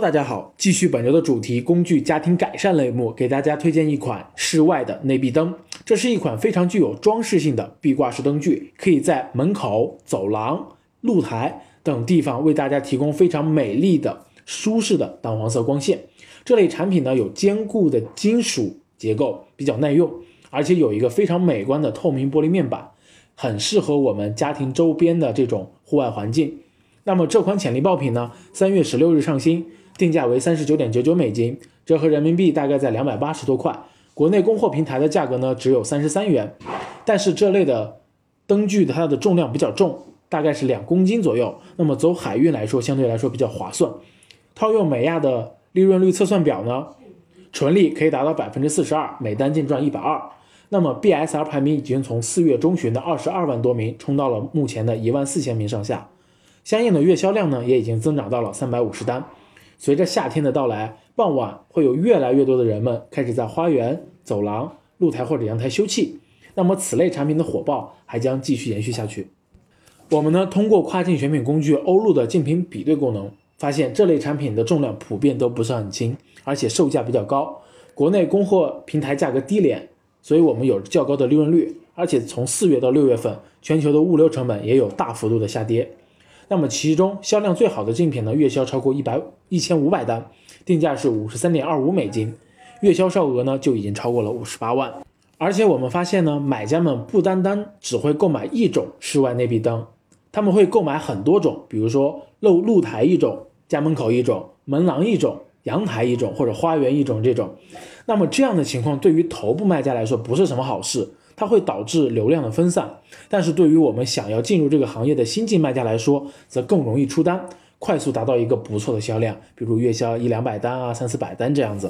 大家好，继续本周的主题工具家庭改善类目，给大家推荐一款室外的内壁灯。这是一款非常具有装饰性的壁挂式灯具，可以在门口、走廊、露台等地方为大家提供非常美丽的、舒适的淡黄色光线。这类产品呢有坚固的金属结构，比较耐用，而且有一个非常美观的透明玻璃面板，很适合我们家庭周边的这种户外环境。那么这款潜力爆品呢，三月十六日上新。定价为三十九点九九美金，折合人民币大概在两百八十多块。国内供货平台的价格呢只有三十三元，但是这类的灯具它的重量比较重，大概是两公斤左右。那么走海运来说，相对来说比较划算。套用美亚的利润率测算表呢，纯利可以达到百分之四十二，每单净赚一百二。那么 BSR 排名已经从四月中旬的二十二万多名冲到了目前的一万四千名上下，相应的月销量呢也已经增长到了三百五十单。随着夏天的到来，傍晚会有越来越多的人们开始在花园、走廊、露台或者阳台休憩。那么此类产品的火爆还将继续延续下去。我们呢通过跨境选品工具欧路的竞品比对功能，发现这类产品的重量普遍都不是很轻，而且售价比较高。国内供货平台价格低廉，所以我们有较高的利润率。而且从四月到六月份，全球的物流成本也有大幅度的下跌。那么其中销量最好的竞品呢，月销超过一百一千五百单，定价是五十三点二五美金，月销售额呢就已经超过了五十八万。而且我们发现呢，买家们不单单只会购买一种室外内壁灯，他们会购买很多种，比如说露露台一种，家门口一种，门廊一种，阳台一种，或者花园一种这种。那么这样的情况对于头部卖家来说不是什么好事。它会导致流量的分散，但是对于我们想要进入这个行业的新晋卖家来说，则更容易出单，快速达到一个不错的销量，比如月销一两百单啊，三四百单这样子。